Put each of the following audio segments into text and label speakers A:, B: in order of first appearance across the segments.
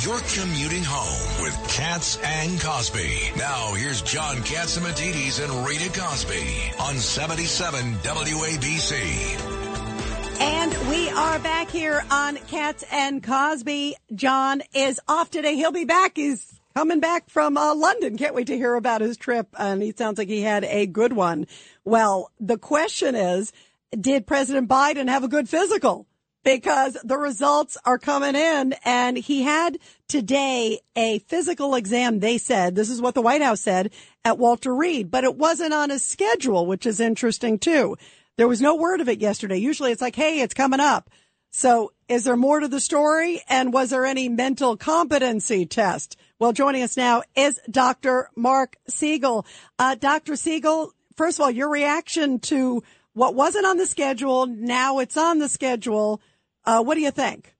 A: You're commuting home with Cats and Cosby. Now here's John Catsimatidis and Rita Cosby on 77 WABC.
B: And we are back here on Cats and Cosby. John is off today. He'll be back. He's coming back from uh, London. Can't wait to hear about his trip. And he sounds like he had a good one. Well, the question is, did President Biden have a good physical? Because the results are coming in and he had today a physical exam. They said this is what the White House said at Walter Reed, but it wasn't on his schedule, which is interesting too. There was no word of it yesterday. Usually it's like, Hey, it's coming up. So is there more to the story? And was there any mental competency test? Well, joining us now is Dr. Marc Siegel. Uh, Dr. Siegel, first of all, your reaction to what wasn't on the schedule. Now it's on the schedule. Uh, what do you think?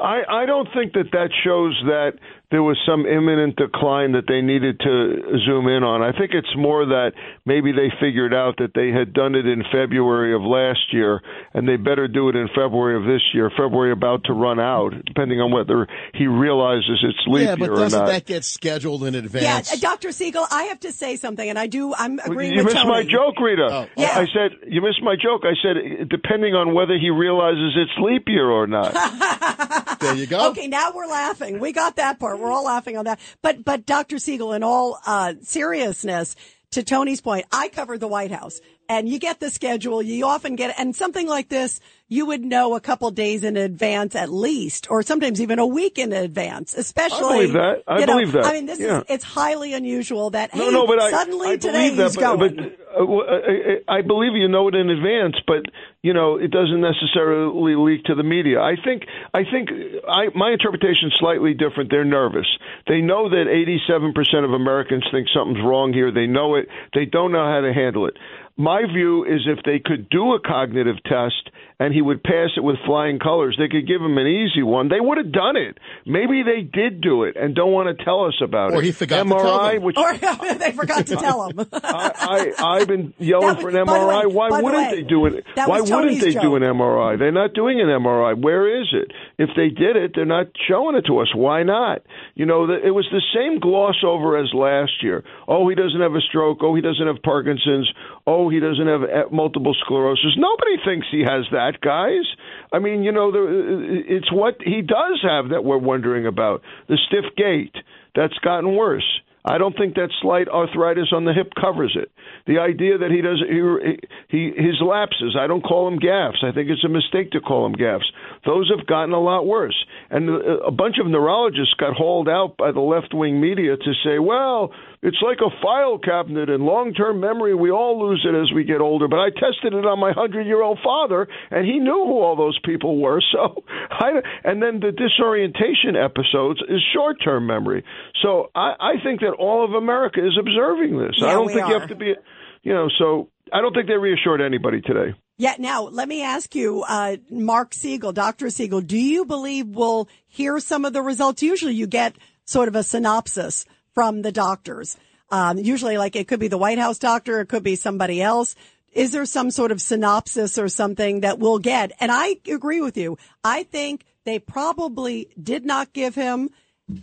C: I, I don't think that that shows that there was some imminent decline that they needed to zoom in on. I think it's more that maybe they figured out that they had done it in February of last year and they better do it in February of this year. February about to run out, depending on whether he realizes it's leap
D: yeah,
C: year
D: but doesn't
C: or
D: that get scheduled in advance?
B: Yeah, uh, Dr. Siegel, I have to say something, and I do. I'm agreeing
C: you
B: with
C: missed
B: Tony.
C: my joke, Rita.
D: Oh,
B: Yeah.
C: I said you missed my joke. I said depending on whether he realizes it's leap year or not.
D: there you go.
B: Okay, now we're laughing. We got that part. We're all laughing on that. But but Dr. Siegel, in all uh, seriousness, to Tony's point, I covered the White House, and you get the schedule. You often get, and something like this, you would know a couple days in advance at least, or sometimes even a week in advance. Especially,
C: I believe that. I
B: you know,
C: believe that.
B: I mean, this
C: Yeah.
B: is it's highly unusual that hey,
C: No, no, but I,
B: suddenly
C: I
B: today
C: believe that,
B: he's
C: but,
B: going.
C: but uh, I, I I believe you know it in advance, but you know it doesn't necessarily leak to the media. I think I think I my interpretation is slightly different. They're nervous. They know that 87% of Americans think something's wrong here. They know it. They don't know how to handle it. My view is if they could do a cognitive test and he would pass it with flying colors, they could give him an easy one. They would have done it. Maybe they did do it and don't want to tell us about
D: Or
C: it.
D: Or he forgot to tell them.
C: which
B: or they forgot to tell him.
C: I, I I've been yelling
B: That
C: for an MRI.
B: way-
C: Why wouldn't
B: way,
C: they do it? Why
B: was
C: wouldn't they
B: joke.
C: do an MRI? They're not doing an MRI. Where is it? If they did it, they're not showing it to us. Why not? You know, the, it was the same gloss over as last year. Oh, he doesn't have a stroke. Oh, he doesn't have Parkinson's. Oh, he doesn't have uh, multiple sclerosis. Nobody thinks he has that, guys. I mean, you know, the, it's what he does have that we're wondering about. The stiff gait. That's gotten worse. I don't think that slight arthritis on the hip covers it. The idea that he does he, he his lapses, I don't call them gaffes. I think it's a mistake to call them gaffes. Those have gotten a lot worse. And uh, a bunch of neurologists got hauled out by the left wing media to say, well, it's like a file cabinet in long term memory. We all lose it as we get older. But I tested it on my hundred year old father, and he knew who all those people were. So, I, and then the disorientation episodes is short term memory. So I, I think that all of America is observing this.
B: Yeah,
C: I don't think you have to be, you know. So I don't think they reassured anybody today.
B: Yeah. Now, let me ask you, uh, Marc Siegel, Dr. Siegel, do you believe we'll hear some of the results? Usually you get sort of a synopsis from the doctors. Um, usually like it could be the White House doctor. It could be somebody else. Is there some sort of synopsis or something that we'll get? And I agree with you. I think they probably did not give him,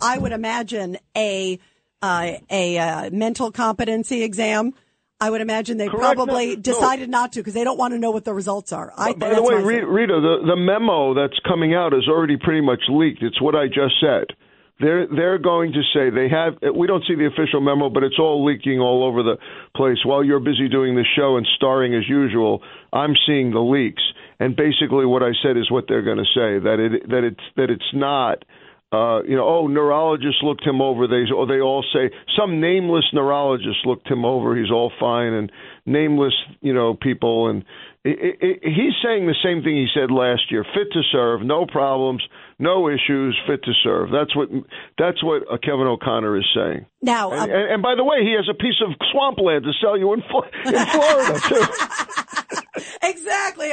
B: I would imagine, a, uh, a, uh, mental competency exam. I would imagine they
C: Correct.
B: probably
C: No, no.
B: decided not to because they don't want to know what the results are. I,
C: By the way, Rita. Rita the, the memo that's coming out is already pretty much leaked. It's what I just said. They're they're going to say they have. We don't see the official memo, but it's all leaking all over the place. While you're busy doing the show and starring as usual, I'm seeing the leaks. And basically, what I said is what they're going to say that it that it's that it's not. Uh, you know, oh, neurologists looked him over. They or they all say some nameless neurologist looked him over. He's all fine, and nameless, you know, people. And it, it, it, he's saying the same thing he said last year: fit to serve, no problems, no issues, fit to serve. That's what that's what uh, Kevin O'Connor is saying.
B: Now,
C: And,
B: uh,
C: and, and by the way, he has a piece of swampland to sell you in in Florida too.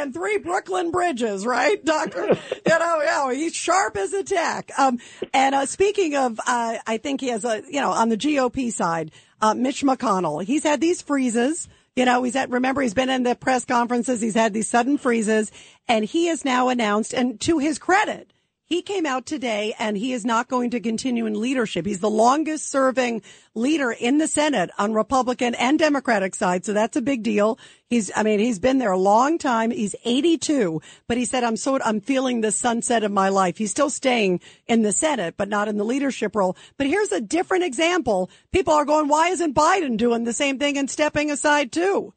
B: and three Brooklyn bridges, right, Doctor? you know, yeah, he's sharp as a tack. Um, and uh, speaking of, uh, I think he has a, you know, on the GOP side, uh, Mitch McConnell. He's had these freezes. You know, he's had, remember, he's been in the press conferences. He's had these sudden freezes and he has now announced, and to his credit, He came out today and he is not going to continue in leadership. He's the longest serving leader in the Senate on Republican and Democratic side. So that's a big deal. He's, I mean, he's been there a long time. He's 82, but he said, I'm so, I'm feeling the sunset of my life. He's still staying in the Senate, but not in the leadership role. But here's a different example. People are going, why isn't Biden doing the same thing and stepping aside too?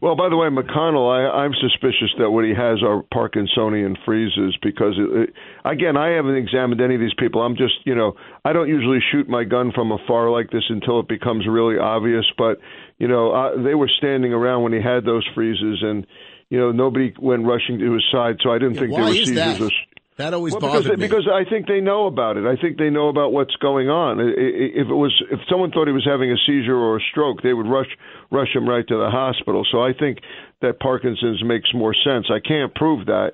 C: Well, by the way, McConnell, I, I'm suspicious that what he has are Parkinsonian freezes because, it, again, I haven't examined any of these people. I'm just, you know, I don't usually shoot my gun from afar like this until it becomes really obvious. But, you know, uh, they were standing around when he had those freezes, and, you know, nobody went rushing to his side, so I didn't
D: Yeah,
C: think there were seizures.
D: that? That always
C: well,
D: bothered
C: because,
D: me.
C: because I think they know about it. I think they know about what's going on. If it was, if someone thought he was having a seizure or a stroke, they would rush rush him right to the hospital. So I think that Parkinson's makes more sense. I can't prove that,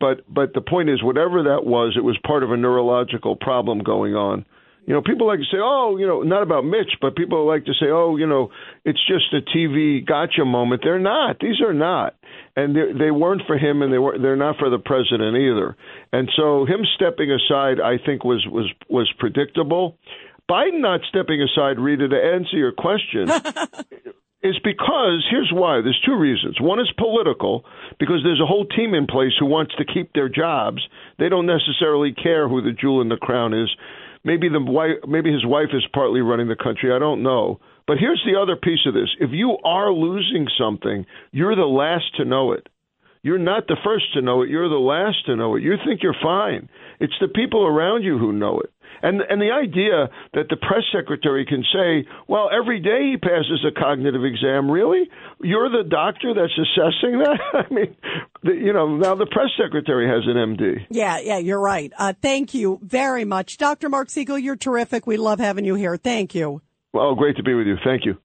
C: but but the point is, whatever that was, it was part of a neurological problem going on. You know, people like to say, "Oh, you know, not about Mitch," but people like to say, "Oh, you know, it's just a TV gotcha moment." They're not. These are not, and they they weren't for him, and they were they're not for the president either. And so, him stepping aside, I think, was was was predictable. Biden not stepping aside, Rita, to answer your question, is because here's why. There's two reasons. One is political, because there's a whole team in place who wants to keep their jobs. They don't necessarily care who the jewel in the crown is. Maybe the wife, maybe his wife is partly running the country. I don't know. But here's the other piece of this. If you are losing something, you're the last to know it. You're not the first to know it. You're the last to know it. You think you're fine. It's the people around you who know it. And and the idea that the press secretary can say, "Well, every day he passes a cognitive exam." Really? You're the doctor that's assessing that? I mean, the, you know, now the press secretary has an MD.
B: Yeah, yeah, you're right. Uh, thank you very much. Dr. Marc Siegel, you're terrific. We love having you here. Thank you.
C: Well, great to be with you. Thank you.